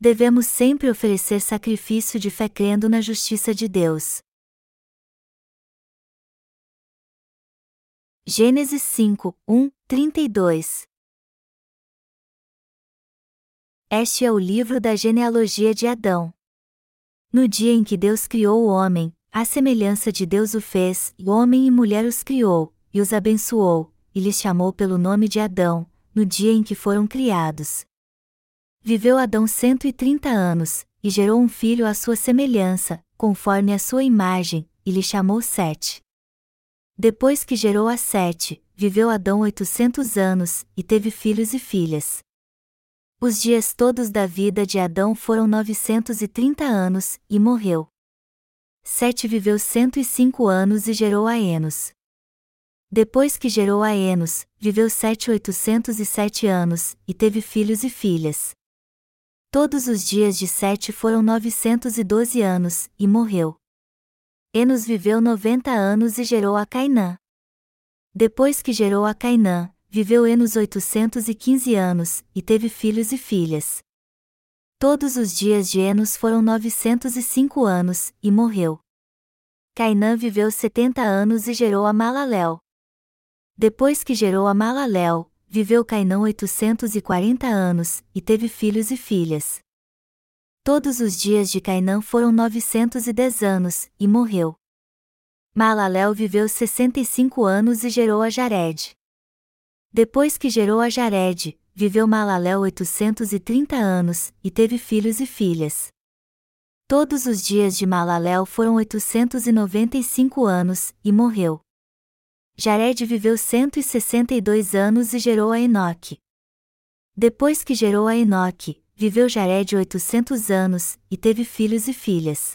devemos sempre oferecer sacrifício de fé crendo na justiça de Deus. Gênesis 5, 1, 32 Este é o livro da genealogia de Adão. No dia em que Deus criou o homem, a semelhança de Deus o fez, e homem e mulher os criou, e os abençoou, e lhes chamou pelo nome de Adão, no dia em que foram criados. Viveu Adão cento e trinta anos, e gerou um filho à sua semelhança, conforme a sua imagem, e lhe chamou Sete. Depois que gerou a Sete, viveu Adão oitocentos anos, e teve filhos e filhas. Os dias todos da vida de Adão foram novecentos e trinta anos, e morreu. Sete viveu cento e cinco anos e gerou a Enos. Depois que gerou a Enos, viveu Sete oitocentos e sete anos, e teve filhos e filhas. Todos os dias de Sete foram novecentos e doze anos, e morreu. Enos viveu noventa anos e gerou a Cainã. Depois que gerou a Cainã, viveu Enos oitocentos e quinze anos, e teve filhos e filhas. Todos os dias de Enos foram novecentos e cinco anos, e morreu. Cainã viveu setenta anos e gerou a Malaléu. Depois que gerou a Malaléu, viveu Cainã oitocentos e quarenta anos, e teve filhos e filhas. Todos os dias de Cainã foram 910 anos, e morreu. Malaléu viveu 65 anos e gerou a Jared. Depois que gerou a Jared, viveu Malaléu 830 anos, e teve filhos e filhas. Todos os dias de Malaléu foram 895 anos, e morreu. Jared viveu 162 anos e gerou a Enoque. Depois que gerou a Enoque, viveu Jared 800 anos, e teve filhos e filhas.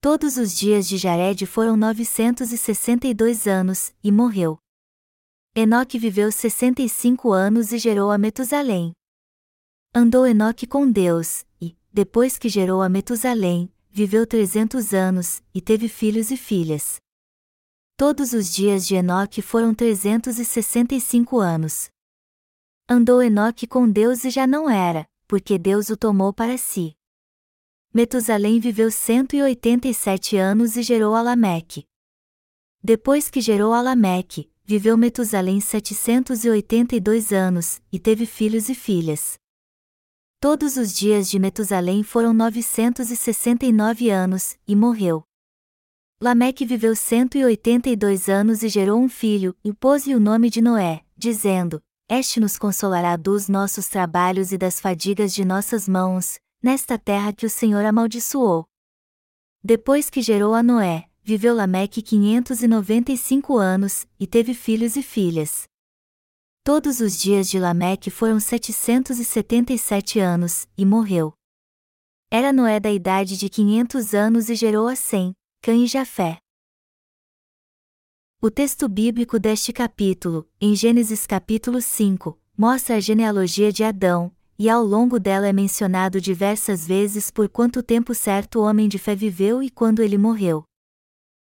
Todos os dias de Jared foram 962 anos, e morreu. Enoque viveu 65 anos e gerou a Metusalém. Andou Enoque com Deus, e, depois que gerou a Metusalém, viveu 300 anos, e teve filhos e filhas. Todos os dias de Enoque foram 365 anos. Andou Enoque com Deus e já não era, porque Deus o tomou para si. Metusalém viveu 187 anos e gerou a Lameque. Depois que gerou a Lameque, viveu Metusalém 782 anos, e teve filhos e filhas. Todos os dias de Metusalém foram 969 anos, e morreu. Lameque viveu 182 anos e gerou um filho, e pôs-lhe o nome de Noé, dizendo: este nos consolará dos nossos trabalhos e das fadigas de nossas mãos, nesta terra que o Senhor amaldiçoou. Depois que gerou a Noé, viveu Lameque 595 anos, e teve filhos e filhas. Todos os dias de Lameque foram 777 anos, e morreu. Era Noé da idade de 500 anos e gerou a Sem, Cã e Jafé. O texto bíblico deste capítulo, em Gênesis capítulo 5, mostra a genealogia de Adão, e ao longo dela é mencionado diversas vezes por quanto tempo certo homem de fé viveu e quando ele morreu.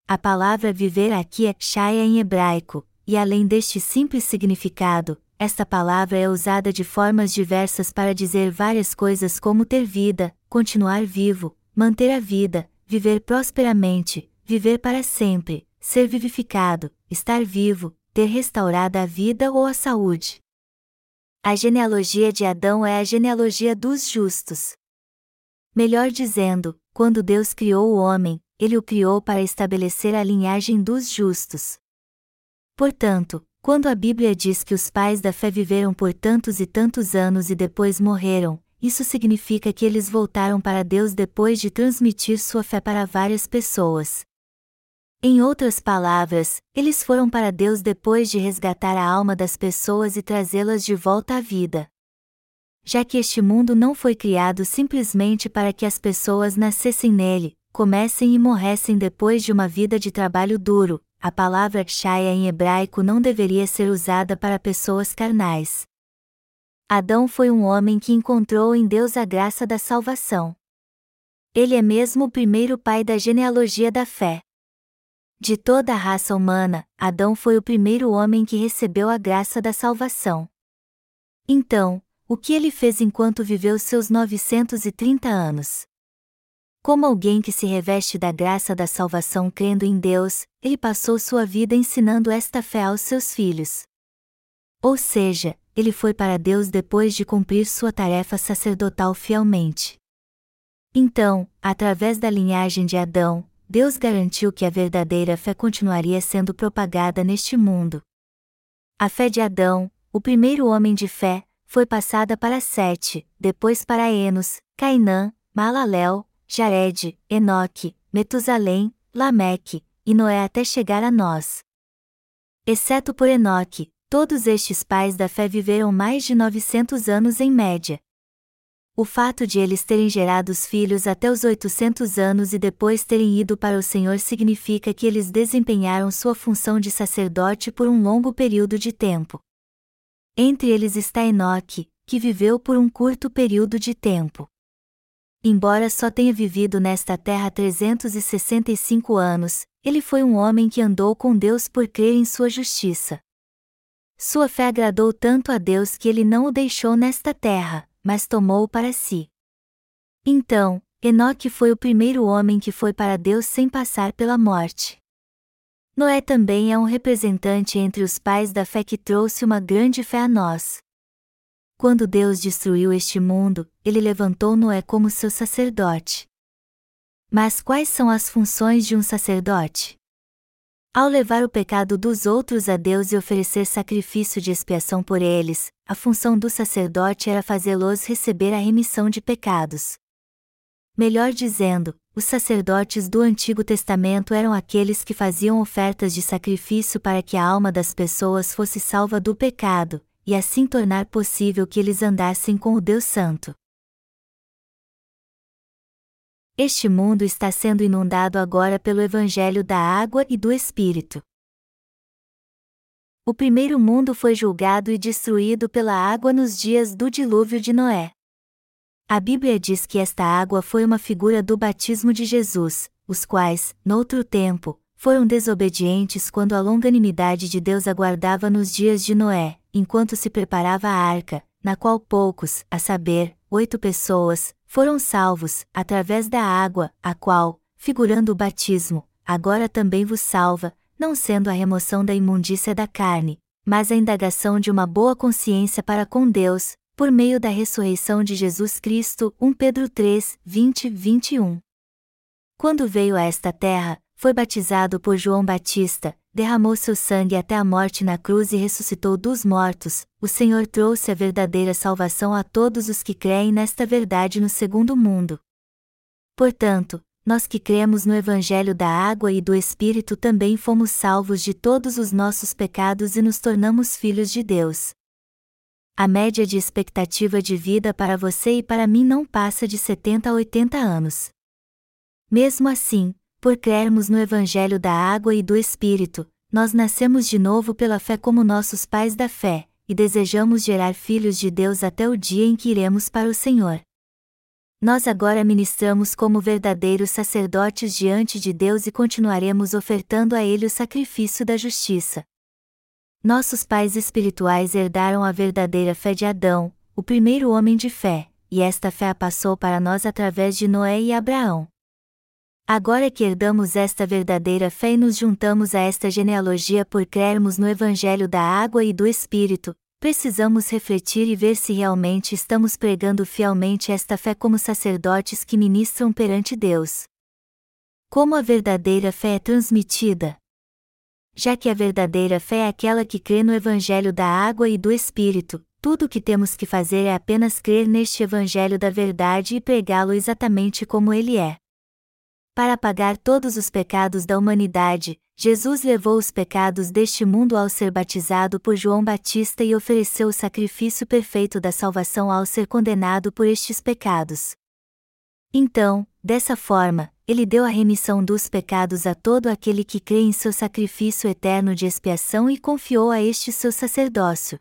A palavra viver aqui é shaya em hebraico, e além deste simples significado, esta palavra é usada de formas diversas para dizer várias coisas como ter vida, continuar vivo, manter a vida, viver prosperamente, viver para sempre, ser vivificado, estar vivo, ter restaurada a vida ou a saúde. A genealogia de Adão é a genealogia dos justos. Melhor dizendo, quando Deus criou o homem, ele o criou para estabelecer a linhagem dos justos. Portanto, quando a Bíblia diz que os pais da fé viveram por tantos e tantos anos e depois morreram, isso significa que eles voltaram para Deus depois de transmitir sua fé para várias pessoas. Em outras palavras, eles foram para Deus depois de resgatar a alma das pessoas e trazê-las de volta à vida. Já que este mundo não foi criado simplesmente para que as pessoas nascessem nele, comessem e morressem depois de uma vida de trabalho duro, a palavra shaya em hebraico não deveria ser usada para pessoas carnais. Adão foi um homem que encontrou em Deus a graça da salvação. Ele é mesmo o primeiro pai da genealogia da fé. De toda a raça humana, Adão foi o primeiro homem que recebeu a graça da salvação. Então, o que ele fez enquanto viveu seus 930 anos. Como alguém que se reveste da graça da salvação crendo em Deus, ele passou sua vida ensinando esta fé aos seus filhos. Ou seja, ele foi para Deus depois de cumprir sua tarefa sacerdotal fielmente. Então, através da linhagem de Adão, Deus garantiu que a verdadeira fé continuaria sendo propagada neste mundo. A fé de Adão, o primeiro homem de fé, foi passada para Sete, depois para Enos, Cainã, Malalel, Jared, Enoque, Metusalém, Lameque, e Noé até chegar a nós. Exceto por Enoque, todos estes pais da fé viveram mais de 900 anos em média. O fato de eles terem gerado os filhos até os 800 anos e depois terem ido para o Senhor significa que eles desempenharam sua função de sacerdote por um longo período de tempo. Entre eles está Enoque, que viveu por um curto período de tempo. Embora só tenha vivido nesta terra 365 anos, ele foi um homem que andou com Deus por crer em sua justiça. Sua fé agradou tanto a Deus que ele não o deixou nesta terra, mas tomou-o para si. Então, Enoque foi o primeiro homem que foi para Deus sem passar pela morte. Noé também é um representante entre os pais da fé que trouxe uma grande fé a nós. Quando Deus destruiu este mundo, ele levantou Noé como seu sacerdote. Mas quais são as funções de um sacerdote? Ao levar o pecado dos outros a Deus e oferecer sacrifício de expiação por eles, a função do sacerdote era fazê-los receber a remissão de pecados. Melhor dizendo, os sacerdotes do Antigo Testamento eram aqueles que faziam ofertas de sacrifício para que a alma das pessoas fosse salva do pecado, e assim tornar possível que eles andassem com o Deus Santo. Este mundo está sendo inundado agora pelo Evangelho da Água e do Espírito. O primeiro mundo foi julgado e destruído pela água nos dias do dilúvio de Noé. A Bíblia diz que esta água foi uma figura do batismo de Jesus, os quais, noutro tempo, foram desobedientes quando a longanimidade de Deus aguardava nos dias de Noé, enquanto se preparava a arca, na qual poucos, a saber, oito pessoas, foram salvos, através da água, a qual, figurando o batismo, agora também vos salva, não sendo a remoção da imundícia da carne, mas a indagação de uma boa consciência para com Deus, por meio da ressurreição de Jesus Cristo. 1 Pedro 3, 20, 21. Quando veio a esta terra, foi batizado por João Batista, derramou seu sangue até a morte na cruz e ressuscitou dos mortos, o Senhor trouxe a verdadeira salvação a todos os que creem nesta verdade no segundo mundo. Portanto, nós que cremos no Evangelho da Água e do Espírito também fomos salvos de todos os nossos pecados e nos tornamos filhos de Deus. A média de expectativa de vida para você e para mim não passa de 70 a 80 anos. Mesmo assim, por crermos no Evangelho da Água e do Espírito, nós nascemos de novo pela fé como nossos pais da fé, e desejamos gerar filhos de Deus até o dia em que iremos para o Senhor. Nós agora ministramos como verdadeiros sacerdotes diante de Deus e continuaremos ofertando a Ele o sacrifício da justiça. Nossos pais espirituais herdaram a verdadeira fé de Adão, o primeiro homem de fé, e esta fé a passou para nós através de Noé e Abraão. Agora que herdamos esta verdadeira fé e nos juntamos a esta genealogia por crermos no Evangelho da Água e do Espírito, precisamos refletir e ver se realmente estamos pregando fielmente esta fé como sacerdotes que ministram perante Deus. Como a verdadeira fé é transmitida? Já que a verdadeira fé é aquela que crê no Evangelho da Água e do Espírito, tudo o que temos que fazer é apenas crer neste Evangelho da verdade e pregá-lo exatamente como ele é. Para pagar todos os pecados da humanidade, Jesus levou os pecados deste mundo ao ser batizado por João Batista e ofereceu o sacrifício perfeito da salvação ao ser condenado por estes pecados. Então, dessa forma, ele deu a remissão dos pecados a todo aquele que crê em seu sacrifício eterno de expiação e confiou a este seu sacerdócio.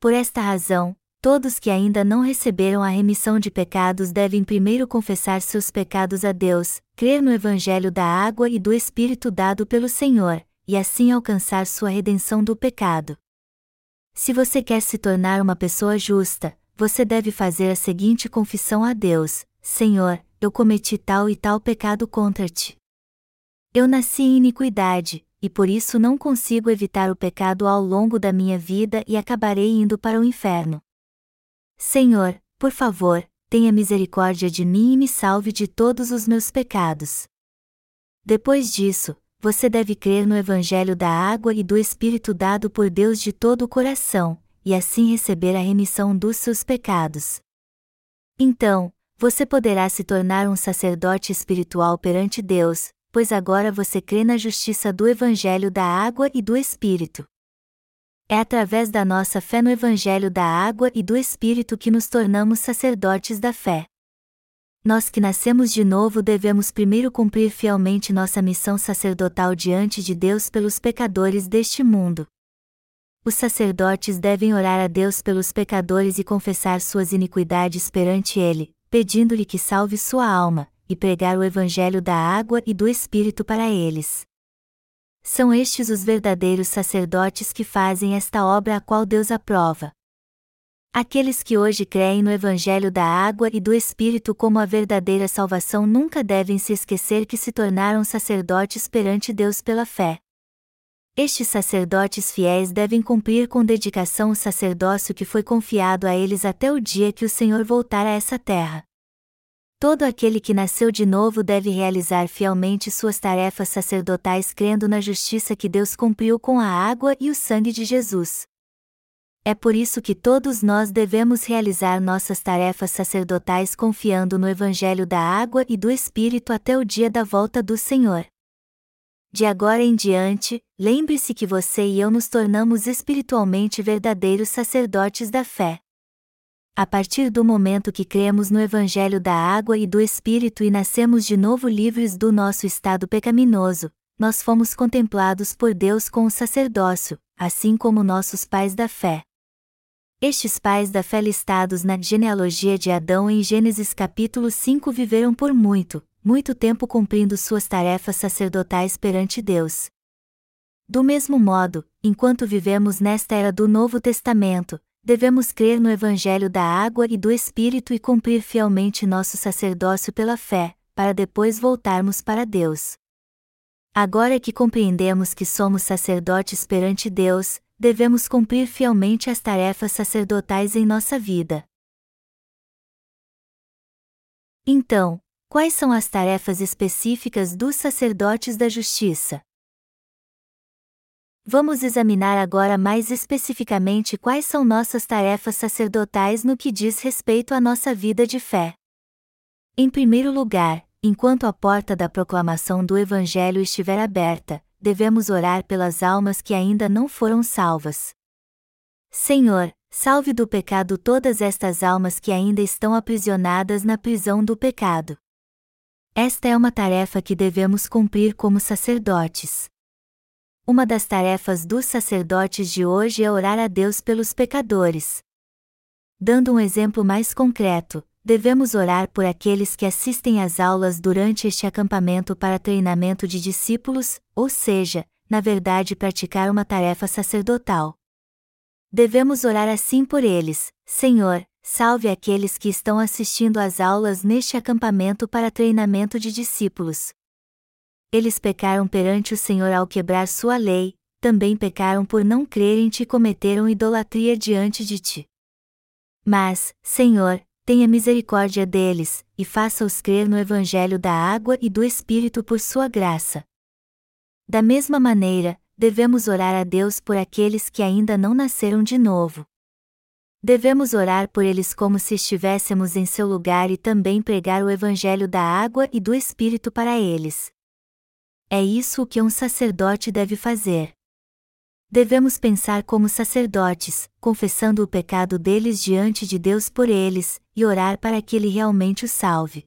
Por esta razão, Todos que ainda não receberam a remissão de pecados devem primeiro confessar seus pecados a Deus, crer no Evangelho da água e do Espírito dado pelo Senhor, e assim alcançar sua redenção do pecado. Se você quer se tornar uma pessoa justa, você deve fazer a seguinte confissão a Deus: Senhor, eu cometi tal e tal pecado contra ti. Eu nasci em iniquidade, e por isso não consigo evitar o pecado ao longo da minha vida e acabarei indo para o inferno. Senhor, por favor, tenha misericórdia de mim e me salve de todos os meus pecados. Depois disso, você deve crer no Evangelho da água e do Espírito dado por Deus de todo o coração, e assim receber a remissão dos seus pecados. Então, você poderá se tornar um sacerdote espiritual perante Deus, pois agora você crê na justiça do Evangelho da água e do Espírito. É através da nossa fé no Evangelho da água e do Espírito que nos tornamos sacerdotes da fé. Nós que nascemos de novo devemos primeiro cumprir fielmente nossa missão sacerdotal diante de Deus pelos pecadores deste mundo. Os sacerdotes devem orar a Deus pelos pecadores e confessar suas iniquidades perante Ele, pedindo-lhe que salve sua alma, e pregar o Evangelho da água e do Espírito para eles. São estes os verdadeiros sacerdotes que fazem esta obra a qual Deus aprova. Aqueles que hoje creem no Evangelho da água e do Espírito como a verdadeira salvação nunca devem se esquecer que se tornaram sacerdotes perante Deus pela fé. Estes sacerdotes fiéis devem cumprir com dedicação o sacerdócio que foi confiado a eles até o dia que o Senhor voltar a essa terra. Todo aquele que nasceu de novo deve realizar fielmente suas tarefas sacerdotais crendo na justiça que Deus cumpriu com a água e o sangue de Jesus. É por isso que todos nós devemos realizar nossas tarefas sacerdotais confiando no Evangelho da água e do Espírito até o dia da volta do Senhor. De agora em diante, lembre-se que você e eu nos tornamos espiritualmente verdadeiros sacerdotes da fé. A partir do momento que cremos no Evangelho da água e do Espírito e nascemos de novo livres do nosso estado pecaminoso, nós fomos contemplados por Deus com o sacerdócio, assim como nossos pais da fé. Estes pais da fé listados na genealogia de Adão em Gênesis capítulo 5 viveram por muito, muito tempo cumprindo suas tarefas sacerdotais perante Deus. Do mesmo modo, enquanto vivemos nesta era do Novo Testamento, devemos crer no Evangelho da água e do Espírito e cumprir fielmente nosso sacerdócio pela fé, para depois voltarmos para Deus. Agora que compreendemos que somos sacerdotes perante Deus, devemos cumprir fielmente as tarefas sacerdotais em nossa vida. Então, quais são as tarefas específicas dos sacerdotes da justiça? Vamos examinar agora mais especificamente quais são nossas tarefas sacerdotais no que diz respeito à nossa vida de fé. Em primeiro lugar, enquanto a porta da proclamação do Evangelho estiver aberta, devemos orar pelas almas que ainda não foram salvas. Senhor, salve do pecado todas estas almas que ainda estão aprisionadas na prisão do pecado. Esta é uma tarefa que devemos cumprir como sacerdotes. Uma das tarefas dos sacerdotes de hoje é orar a Deus pelos pecadores. Dando um exemplo mais concreto, devemos orar por aqueles que assistem às aulas durante este acampamento para treinamento de discípulos, ou seja, na verdade praticar uma tarefa sacerdotal. Devemos orar assim por eles: Senhor, salve aqueles que estão assistindo às aulas neste acampamento para treinamento de discípulos. Eles pecaram perante o Senhor ao quebrar sua lei, também pecaram por não crer em ti e cometeram idolatria diante de ti. Mas, Senhor, tenha misericórdia deles, e faça-os crer no Evangelho da água e do Espírito por sua graça. Da mesma maneira, devemos orar a Deus por aqueles que ainda não nasceram de novo. Devemos orar por eles como se estivéssemos em seu lugar e também pregar o Evangelho da água e do Espírito para eles. É isso o que um sacerdote deve fazer devemos pensar como sacerdotes, confessando o pecado deles diante de Deus por eles, e orar para que Ele realmente os salve.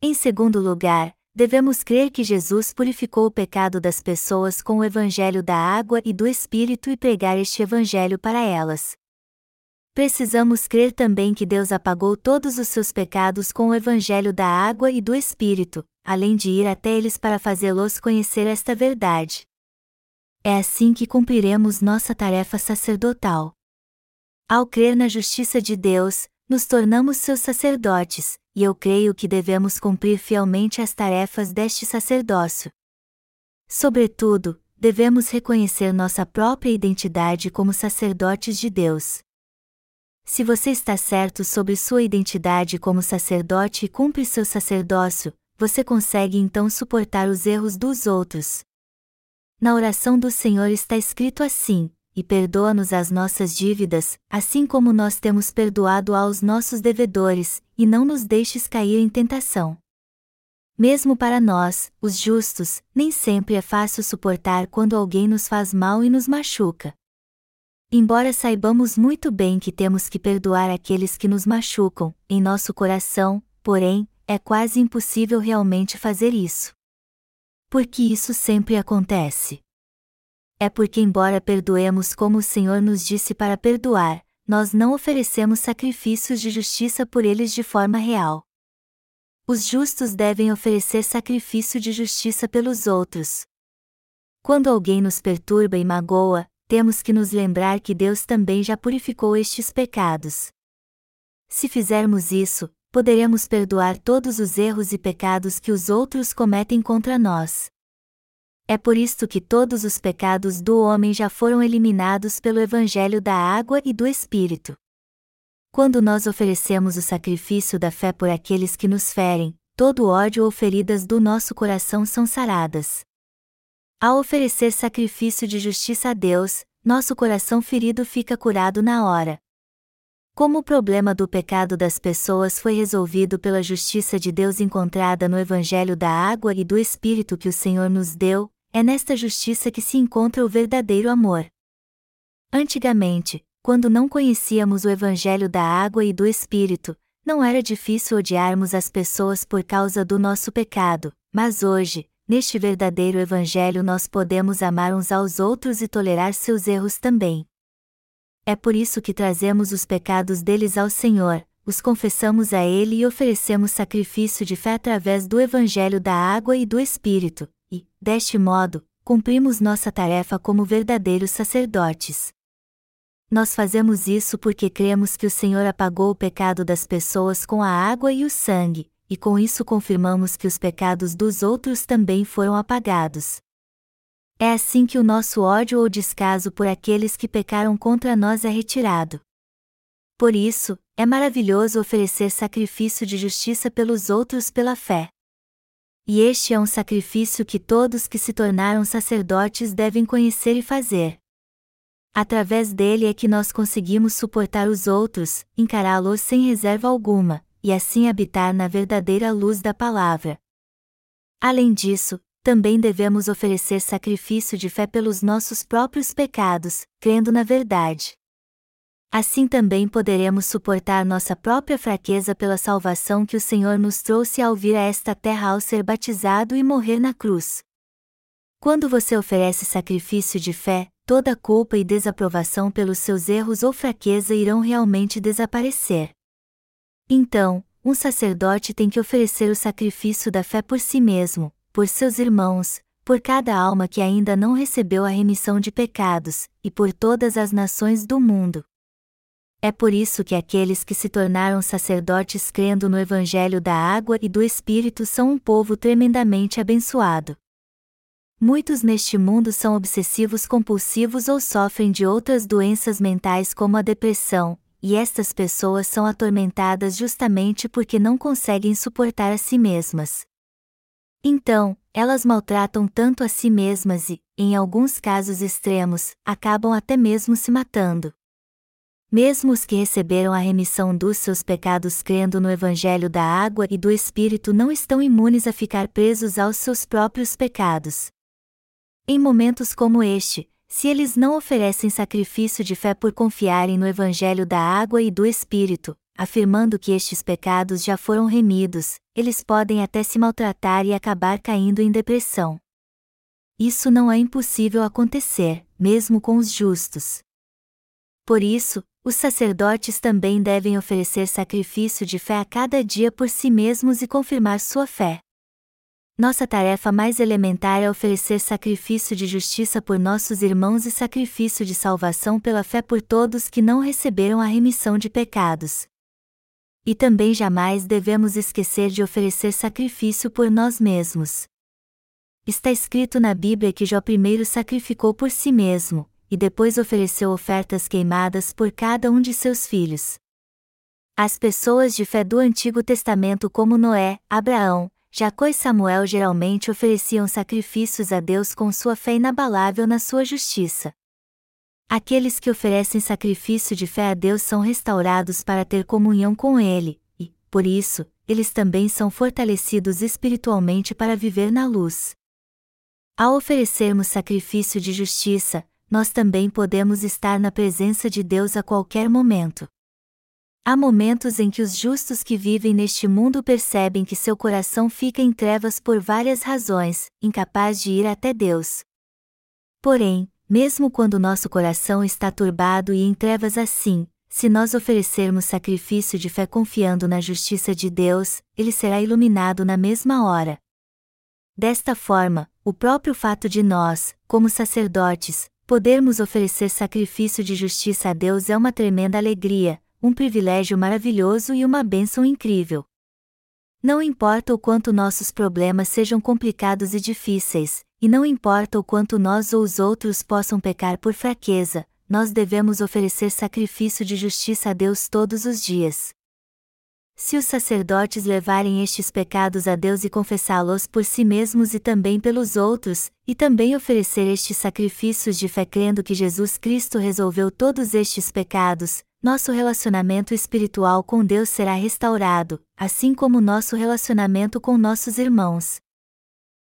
Em segundo lugar, devemos crer que Jesus purificou o pecado das pessoas com o Evangelho da água e do Espírito e pregar este Evangelho para elas. Precisamos crer também que Deus apagou todos os seus pecados com o Evangelho da água e do Espírito, além de ir até eles para fazê-los conhecer esta verdade. É assim que cumpriremos nossa tarefa sacerdotal. Ao crer na justiça de Deus, nos tornamos seus sacerdotes, e eu creio que devemos cumprir fielmente as tarefas deste sacerdócio. Sobretudo, devemos reconhecer nossa própria identidade como sacerdotes de Deus. Se você está certo sobre sua identidade como sacerdote e cumpre seu sacerdócio, você consegue então suportar os erros dos outros. Na oração do Senhor está escrito assim: E perdoa-nos as nossas dívidas, assim como nós temos perdoado aos nossos devedores, e não nos deixes cair em tentação. Mesmo para nós, os justos, nem sempre é fácil suportar quando alguém nos faz mal e nos machuca. Embora saibamos muito bem que temos que perdoar aqueles que nos machucam, em nosso coração, porém, é quase impossível realmente fazer isso. Por que isso sempre acontece? É porque, embora perdoemos como o Senhor nos disse para perdoar, nós não oferecemos sacrifícios de justiça por eles de forma real. Os justos devem oferecer sacrifício de justiça pelos outros. Quando alguém nos perturba e magoa, temos que nos lembrar que Deus também já purificou estes pecados. Se fizermos isso, poderemos perdoar todos os erros e pecados que os outros cometem contra nós. É por isto que todos os pecados do homem já foram eliminados pelo Evangelho da Água e do Espírito. Quando nós oferecemos o sacrifício da fé por aqueles que nos ferem, todo ódio ou feridas do nosso coração são saradas. Ao oferecer sacrifício de justiça a Deus, nosso coração ferido fica curado na hora. Como o problema do pecado das pessoas foi resolvido pela justiça de Deus encontrada no Evangelho da Água e do Espírito que o Senhor nos deu, é nesta justiça que se encontra o verdadeiro amor. Antigamente, quando não conhecíamos o Evangelho da Água e do Espírito, não era difícil odiarmos as pessoas por causa do nosso pecado, mas hoje, neste verdadeiro Evangelho nós podemos amar uns aos outros e tolerar seus erros também. É por isso que trazemos os pecados deles ao Senhor, os confessamos a Ele e oferecemos sacrifício de fé através do Evangelho da água e do Espírito, e, deste modo, cumprimos nossa tarefa como verdadeiros sacerdotes. Nós fazemos isso porque cremos que o Senhor apagou o pecado das pessoas com a água e o sangue, e com isso confirmamos que os pecados dos outros também foram apagados. É assim que o nosso ódio ou descaso por aqueles que pecaram contra nós é retirado. Por isso, é maravilhoso oferecer sacrifício de justiça pelos outros pela fé. E este é um sacrifício que todos que se tornaram sacerdotes devem conhecer e fazer. Através dele é que nós conseguimos suportar os outros, encará-los sem reserva alguma, e assim habitar na verdadeira luz da palavra. Além disso, também devemos oferecer sacrifício de fé pelos nossos próprios pecados, crendo na verdade. Assim também poderemos suportar nossa própria fraqueza pela salvação que o Senhor nos trouxe ao vir a esta terra ao ser batizado e morrer na cruz. Quando você oferece sacrifício de fé, toda culpa e desaprovação pelos seus erros ou fraqueza irão realmente desaparecer. Então, um sacerdote tem que oferecer o sacrifício da fé por si mesmo, por seus irmãos, por cada alma que ainda não recebeu a remissão de pecados, e por todas as nações do mundo. É por isso que aqueles que se tornaram sacerdotes crendo no Evangelho da Água e do Espírito são um povo tremendamente abençoado. Muitos neste mundo são obsessivos compulsivos ou sofrem de outras doenças mentais como a depressão, e estas pessoas são atormentadas justamente porque não conseguem suportar a si mesmas. Então, elas maltratam tanto a si mesmas e, em alguns casos extremos, acabam até mesmo se matando. Mesmo os que receberam a remissão dos seus pecados crendo no Evangelho da água e do Espírito não estão imunes a ficar presos aos seus próprios pecados. Em momentos como este, se eles não oferecem sacrifício de fé por confiarem no Evangelho da água e do Espírito, afirmando que estes pecados já foram remidos, eles podem até se maltratar e acabar caindo em depressão. Isso não é impossível acontecer, mesmo com os justos. Por isso, os sacerdotes também devem oferecer sacrifício de fé a cada dia por si mesmos e confirmar sua fé. Nossa tarefa mais elementar é oferecer sacrifício de justiça por nossos irmãos e sacrifício de salvação pela fé por todos que não receberam a remissão de pecados. E também jamais devemos esquecer de oferecer sacrifício por nós mesmos. Está escrito na Bíblia que Jó primeiro sacrificou por si mesmo, e depois ofereceu ofertas queimadas por cada um de seus filhos. As pessoas de fé do Antigo Testamento, como Noé, Abraão, Jacó e Samuel, geralmente ofereciam sacrifícios a Deus com sua fé inabalável na sua justiça. Aqueles que oferecem sacrifício de fé a Deus são restaurados para ter comunhão com Ele, e, por isso, eles também são fortalecidos espiritualmente para viver na luz. Ao oferecermos sacrifício de justiça, nós também podemos estar na presença de Deus a qualquer momento. Há momentos em que os justos que vivem neste mundo percebem que seu coração fica em trevas por várias razões, incapaz de ir até Deus. Porém, mesmo quando nosso coração está turbado e em trevas assim, se nós oferecermos sacrifício de fé confiando na justiça de Deus, ele será iluminado na mesma hora. Desta forma, o próprio fato de nós, como sacerdotes, podermos oferecer sacrifício de justiça a Deus é uma tremenda alegria, um privilégio maravilhoso e uma bênção incrível. Não importa o quanto nossos problemas sejam complicados e difíceis, e não importa o quanto nós ou os outros possam pecar por fraqueza, nós devemos oferecer sacrifício de justiça a Deus todos os dias. Se os sacerdotes levarem estes pecados a Deus e confessá-los por si mesmos e também pelos outros, e também oferecer estes sacrifícios de fé crendo que Jesus Cristo resolveu todos estes pecados, nosso relacionamento espiritual com Deus será restaurado, assim como nosso relacionamento com nossos irmãos.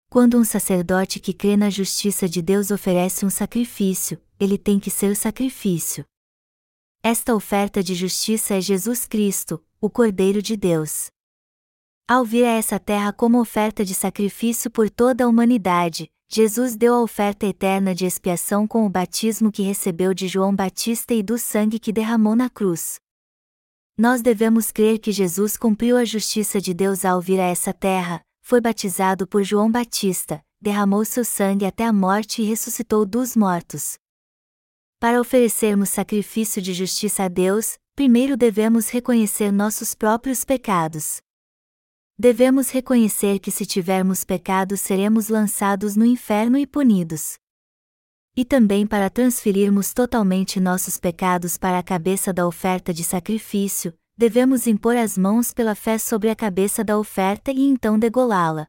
Quando um sacerdote que crê na justiça de Deus oferece um sacrifício, ele tem que ser o sacrifício. Esta oferta de justiça é Jesus Cristo, o Cordeiro de Deus. Ao vir a essa terra como oferta de sacrifício por toda a humanidade, Jesus deu a oferta eterna de expiação com o batismo que recebeu de João Batista e do sangue que derramou na cruz. Nós devemos crer que Jesus cumpriu a justiça de Deus ao vir a essa terra, foi batizado por João Batista, derramou seu sangue até a morte e ressuscitou dos mortos. Para oferecermos sacrifício de justiça a Deus, primeiro devemos reconhecer nossos próprios pecados. Devemos reconhecer que se tivermos pecados seremos lançados no inferno e punidos. E também para transferirmos totalmente nossos pecados para a cabeça da oferta de sacrifício, devemos impor as mãos pela fé sobre a cabeça da oferta e então degolá-la.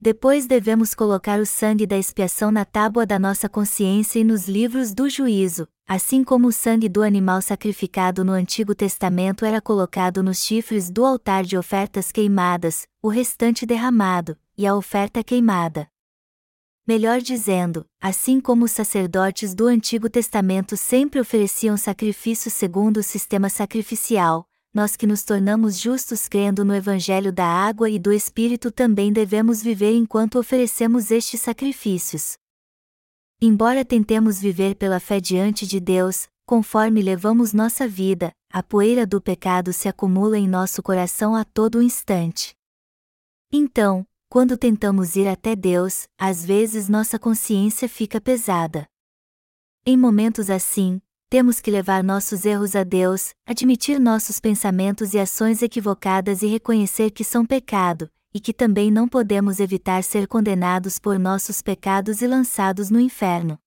Depois devemos colocar o sangue da expiação na tábua da nossa consciência e nos livros do juízo, assim como o sangue do animal sacrificado no Antigo Testamento era colocado nos chifres do altar de ofertas queimadas, o restante derramado, e a oferta queimada. Melhor dizendo, assim como os sacerdotes do Antigo Testamento sempre ofereciam sacrifícios segundo o sistema sacrificial, nós que nos tornamos justos crendo no Evangelho da água e do Espírito também devemos viver enquanto oferecemos estes sacrifícios. Embora tentemos viver pela fé diante de Deus, conforme levamos nossa vida, a poeira do pecado se acumula em nosso coração a todo instante. Então, quando tentamos ir até Deus, às vezes nossa consciência fica pesada. Em momentos assim, temos que levar nossos erros a Deus, admitir nossos pensamentos e ações equivocadas e reconhecer que são pecado, e que também não podemos evitar ser condenados por nossos pecados e lançados no inferno.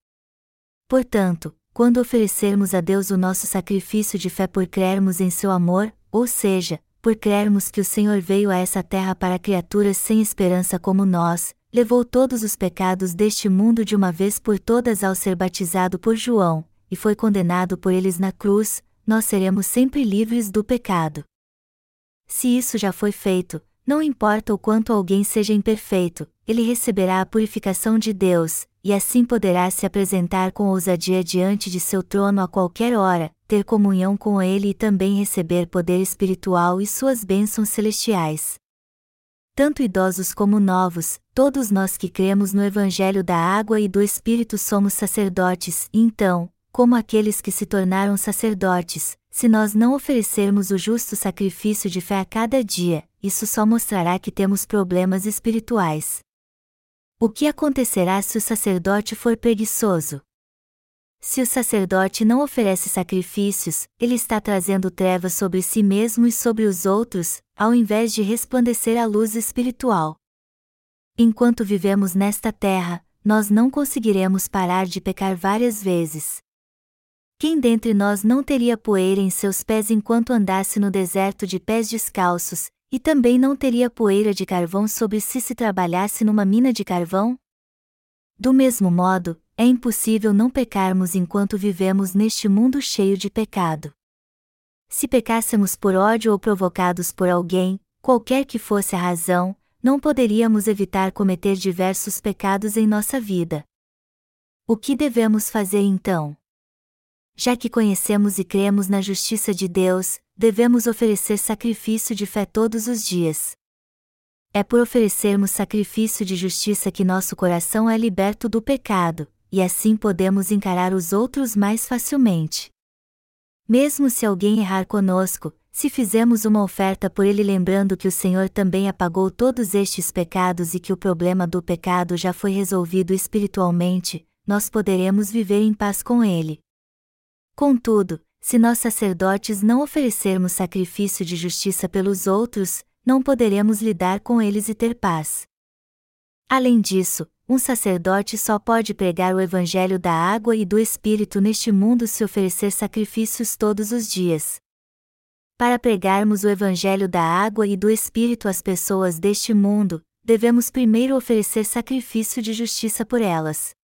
Portanto, quando oferecermos a Deus o nosso sacrifício de fé por crermos em seu amor, ou seja, por crermos que o Senhor veio a essa terra para criaturas sem esperança como nós, levou todos os pecados deste mundo de uma vez por todas ao ser batizado por João, e foi condenado por eles na cruz, nós seremos sempre livres do pecado. Se isso já foi feito, não importa o quanto alguém seja imperfeito, ele receberá a purificação de Deus, e assim poderá se apresentar com ousadia diante de seu trono a qualquer hora, ter comunhão com ele e também receber poder espiritual e suas bênçãos celestiais. Tanto idosos como novos, todos nós que cremos no Evangelho da Água e do Espírito somos sacerdotes, então, como aqueles que se tornaram sacerdotes, se nós não oferecermos o justo sacrifício de fé a cada dia, isso só mostrará que temos problemas espirituais. O que acontecerá se o sacerdote for preguiçoso? Se o sacerdote não oferece sacrifícios, ele está trazendo trevas sobre si mesmo e sobre os outros, ao invés de resplandecer a luz espiritual. Enquanto vivemos nesta terra, nós não conseguiremos parar de pecar várias vezes. Quem dentre nós não teria poeira em seus pés enquanto andasse no deserto de pés descalços, e também não teria poeira de carvão sobre si se trabalhasse numa mina de carvão? Do mesmo modo, é impossível não pecarmos enquanto vivemos neste mundo cheio de pecado. Se pecássemos por ódio ou provocados por alguém, qualquer que fosse a razão, não poderíamos evitar cometer diversos pecados em nossa vida. O que devemos fazer então? Já que conhecemos e cremos na justiça de Deus, devemos oferecer sacrifício de fé todos os dias. É por oferecermos sacrifício de justiça que nosso coração é liberto do pecado, e assim podemos encarar os outros mais facilmente. Mesmo se alguém errar conosco, se fizemos uma oferta por ele lembrando que o Senhor também apagou todos estes pecados e que o problema do pecado já foi resolvido espiritualmente, nós poderemos viver em paz com ele. Contudo, se nós sacerdotes não oferecermos sacrifício de justiça pelos outros, não poderemos lidar com eles e ter paz. Além disso, um sacerdote só pode pregar o Evangelho da água e do Espírito neste mundo se oferecer sacrifícios todos os dias. Para pregarmos o Evangelho da água e do Espírito às pessoas deste mundo, devemos primeiro oferecer sacrifício de justiça por elas.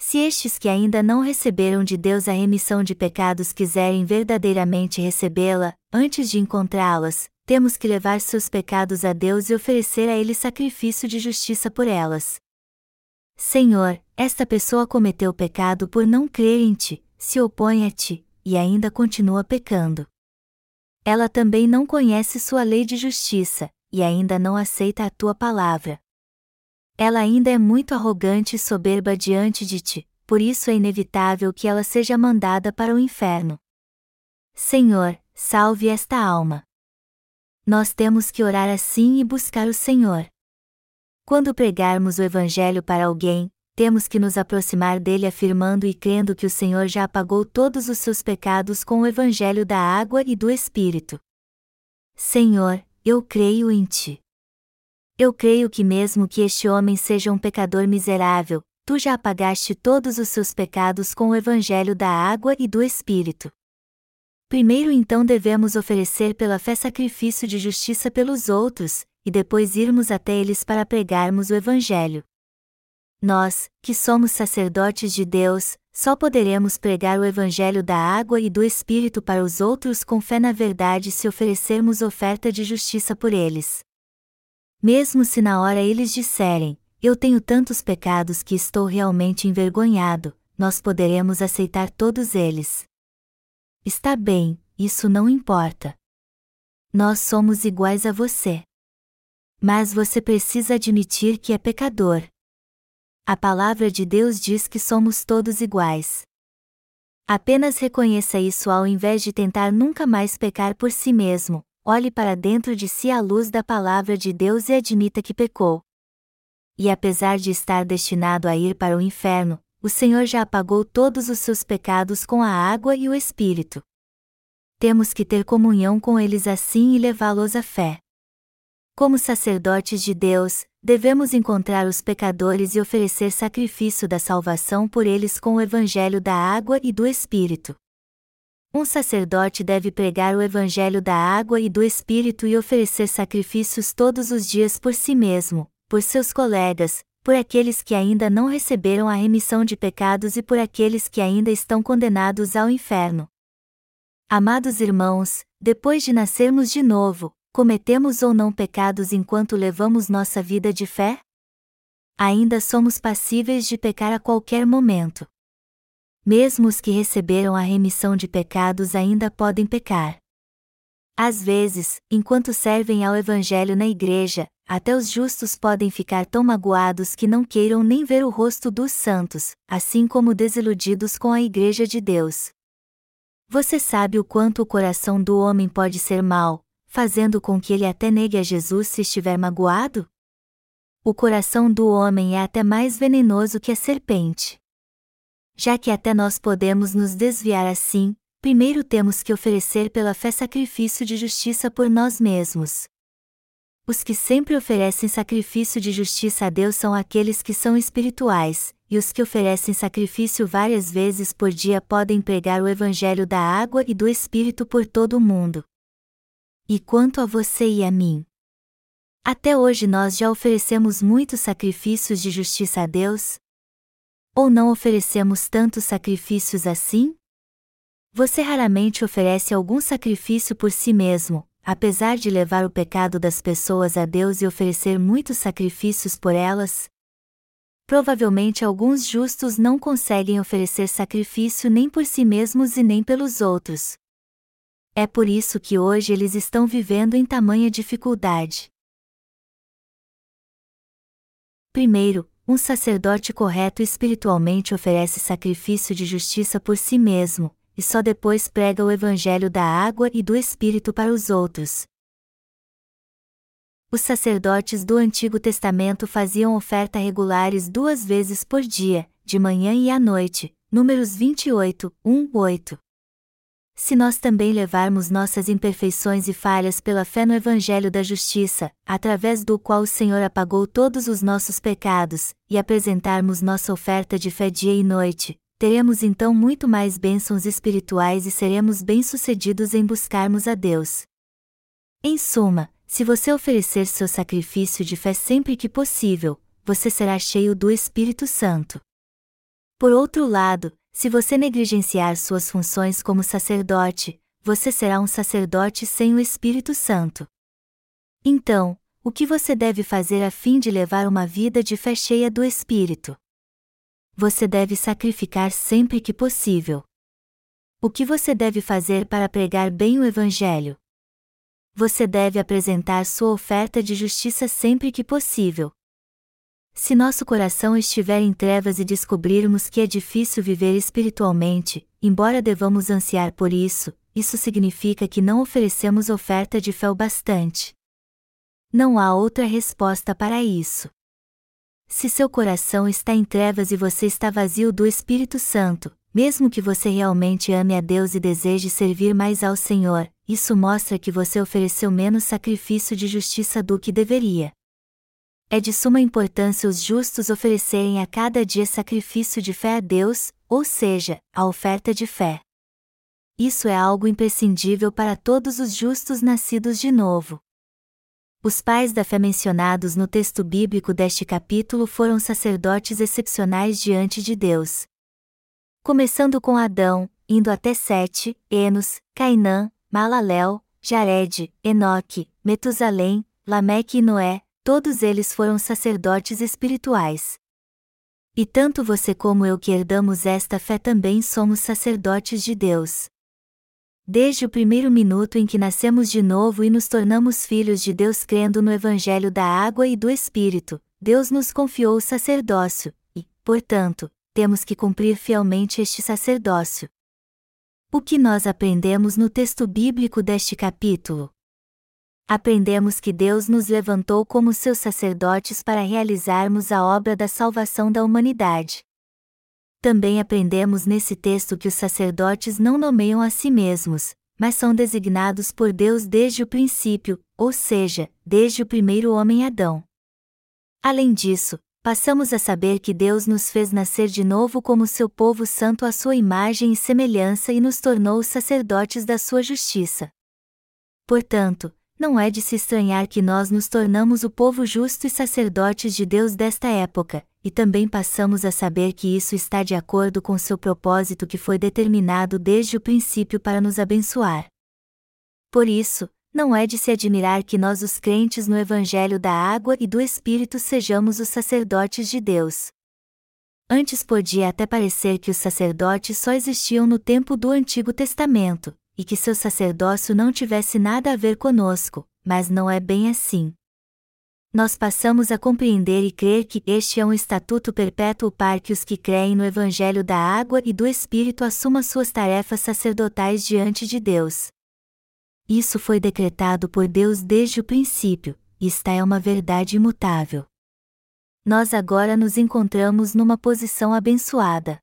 Se estes que ainda não receberam de Deus a remissão de pecados quiserem verdadeiramente recebê-la, antes de encontrá-las, temos que levar seus pecados a Deus e oferecer a Ele sacrifício de justiça por elas. Senhor, esta pessoa cometeu pecado por não crer em Ti, se opõe a Ti, e ainda continua pecando. Ela também não conhece Sua lei de justiça, e ainda não aceita a Tua palavra. Ela ainda é muito arrogante e soberba diante de ti, por isso é inevitável que ela seja mandada para o inferno. Senhor, salve esta alma. Nós temos que orar assim e buscar o Senhor. Quando pregarmos o Evangelho para alguém, temos que nos aproximar dele afirmando e crendo que o Senhor já apagou todos os seus pecados com o Evangelho da água e do Espírito. Senhor, eu creio em ti. Eu creio que, mesmo que este homem seja um pecador miserável, tu já apagaste todos os seus pecados com o evangelho da água e do Espírito. Primeiro então devemos oferecer pela fé sacrifício de justiça pelos outros, e depois irmos até eles para pregarmos o Evangelho. Nós, que somos sacerdotes de Deus, só poderemos pregar o Evangelho da água e do Espírito para os outros com fé na verdade se oferecermos oferta de justiça por eles. Mesmo se na hora eles disserem, eu tenho tantos pecados que estou realmente envergonhado, nós poderemos aceitar todos eles. Está bem, isso não importa. Nós somos iguais a você. Mas você precisa admitir que é pecador. A palavra de Deus diz que somos todos iguais. Apenas reconheça isso ao invés de tentar nunca mais pecar por si mesmo, olhe para dentro de si à luz da palavra de Deus e admita que pecou. E apesar de estar destinado a ir para o inferno, o Senhor já apagou todos os seus pecados com a água e o Espírito. Temos que ter comunhão com eles assim e levá-los à fé. Como sacerdotes de Deus, devemos encontrar os pecadores e oferecer sacrifício da salvação por eles com o Evangelho da água e do Espírito. Um sacerdote deve pregar o Evangelho da água e do Espírito e oferecer sacrifícios todos os dias por si mesmo, por seus colegas, por aqueles que ainda não receberam a remissão de pecados e por aqueles que ainda estão condenados ao inferno. Amados irmãos, depois de nascermos de novo, cometemos ou não pecados enquanto levamos nossa vida de fé? Ainda somos passíveis de pecar a qualquer momento. Mesmo os que receberam a remissão de pecados ainda podem pecar. Às vezes, enquanto servem ao Evangelho na igreja, até os justos podem ficar tão magoados que não queiram nem ver o rosto dos santos, assim como desiludidos com a Igreja de Deus. Você sabe o quanto o coração do homem pode ser mau, fazendo com que ele até negue a Jesus se estiver magoado? O coração do homem é até mais venenoso que a serpente. Já que até nós podemos nos desviar assim, primeiro temos que oferecer pela fé sacrifício de justiça por nós mesmos. Os que sempre oferecem sacrifício de justiça a Deus são aqueles que são espirituais, e os que oferecem sacrifício várias vezes por dia podem pregar o Evangelho da água e do Espírito por todo o mundo. E quanto a você e a mim? Até hoje nós já oferecemos muitos sacrifícios de justiça a Deus? Ou não oferecemos tantos sacrifícios assim? Você raramente oferece algum sacrifício por si mesmo, apesar de levar o pecado das pessoas a Deus e oferecer muitos sacrifícios por elas? provavelmente alguns justos não conseguem oferecer sacrifício nem por si mesmos e nem pelos outros. É por isso que hoje eles estão vivendo em tamanha dificuldade. Primeiro, um sacerdote correto espiritualmente oferece sacrifício de justiça por si mesmo, e só depois prega o evangelho da água e do Espírito para os outros, os sacerdotes do Antigo Testamento faziam oferta regulares duas vezes por dia, de manhã e à noite. Números 28, 1, 8. Se nós também levarmos nossas imperfeições e falhas pela fé no Evangelho da Justiça, através do qual o Senhor apagou todos os nossos pecados, e apresentarmos nossa oferta de fé dia e noite, teremos então muito mais bênçãos espirituais e seremos bem-sucedidos em buscarmos a Deus. Em suma, se você oferecer seu sacrifício de fé sempre que possível, você será cheio do Espírito Santo. Por outro lado, se você negligenciar suas funções como sacerdote, você será um sacerdote sem o Espírito Santo. Então, o que você deve fazer a fim de levar uma vida de fé cheia do Espírito? Você deve sacrificar sempre que possível. O que você deve fazer para pregar bem o Evangelho? você deve apresentar sua oferta de justiça sempre que possível. Se nosso coração estiver em trevas e descobrirmos que é difícil viver espiritualmente, embora devamos ansiar por isso, isso significa que não oferecemos oferta de fé o bastante. Não há outra resposta para isso. Se seu coração está em trevas e você está vazio do Espírito Santo, mesmo que você realmente ame a Deus e deseje servir mais ao Senhor, isso mostra que você ofereceu menos sacrifício de justiça do que deveria. É de suma importância os justos oferecerem a cada dia sacrifício de fé a Deus, ou seja, a oferta de fé. Isso é algo imprescindível para todos os justos nascidos de novo. Os pais da fé mencionados no texto bíblico deste capítulo foram sacerdotes excepcionais diante de Deus. Começando com Adão, indo até Sete, Enos, Cainã, Malalel, Jared, Enoque, Metusalém, Lameque e Noé, todos eles foram sacerdotes espirituais. E tanto você como eu que herdamos esta fé também somos sacerdotes de Deus. Desde o primeiro minuto em que nascemos de novo e nos tornamos filhos de Deus crendo no Evangelho da água e do Espírito, Deus nos confiou o sacerdócio, e, portanto, temos que cumprir fielmente este sacerdócio. O que nós aprendemos no texto bíblico deste capítulo? Aprendemos que Deus nos levantou como seus sacerdotes para realizarmos a obra da salvação da humanidade. Também aprendemos nesse texto que os sacerdotes não nomeiam a si mesmos, mas são designados por Deus desde o princípio, ou seja, desde o primeiro homem Adão. Além disso, passamos a saber que Deus nos fez nascer de novo como seu povo santo à sua imagem e semelhança e nos tornou os sacerdotes da sua justiça. Portanto, não é de se estranhar que nós nos tornamos o povo justo e sacerdotes de Deus desta época, e também passamos a saber que isso está de acordo com seu propósito que foi determinado desde o princípio para nos abençoar. Por isso, não é de se admirar que nós, os crentes no Evangelho da Água e do Espírito, sejamos os sacerdotes de Deus. Antes podia até parecer que os sacerdotes só existiam no tempo do Antigo Testamento, e que seu sacerdócio não tivesse nada a ver conosco, mas não é bem assim. nós passamos a compreender e crer que este é um estatuto perpétuo para que os que creem no Evangelho da água e do Espírito assumam suas tarefas sacerdotais diante de Deus. Isso foi decretado por Deus desde o princípio, e é uma verdade imutável. Nós agora nos encontramos numa posição abençoada.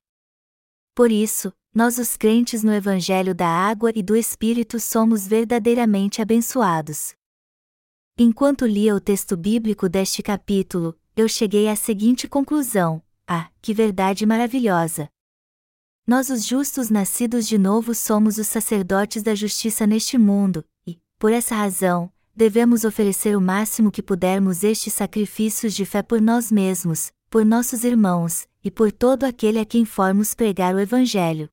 Por isso, nós os crentes no Evangelho da Água e do Espírito somos verdadeiramente abençoados. Enquanto lia o texto bíblico deste capítulo, eu cheguei à seguinte conclusão: Ah, que verdade maravilhosa! Nós, os justos nascidos de novo, somos os sacerdotes da justiça neste mundo, e, por essa razão, devemos oferecer o máximo que pudermos estes sacrifícios de fé por nós mesmos, por nossos irmãos, e por todo aquele a quem formos pregar o Evangelho.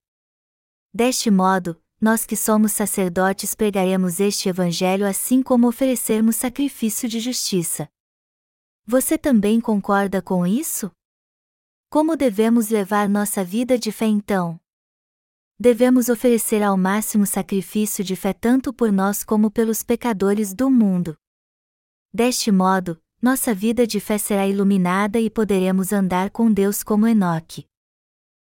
Deste modo, nós que somos sacerdotes pregaremos este Evangelho assim como oferecermos sacrifício de justiça. Você também concorda com isso? Como devemos levar nossa vida de fé então? Devemos oferecer ao máximo sacrifício de fé tanto por nós como pelos pecadores do mundo. Deste modo, nossa vida de fé será iluminada e poderemos andar com Deus como Enoque.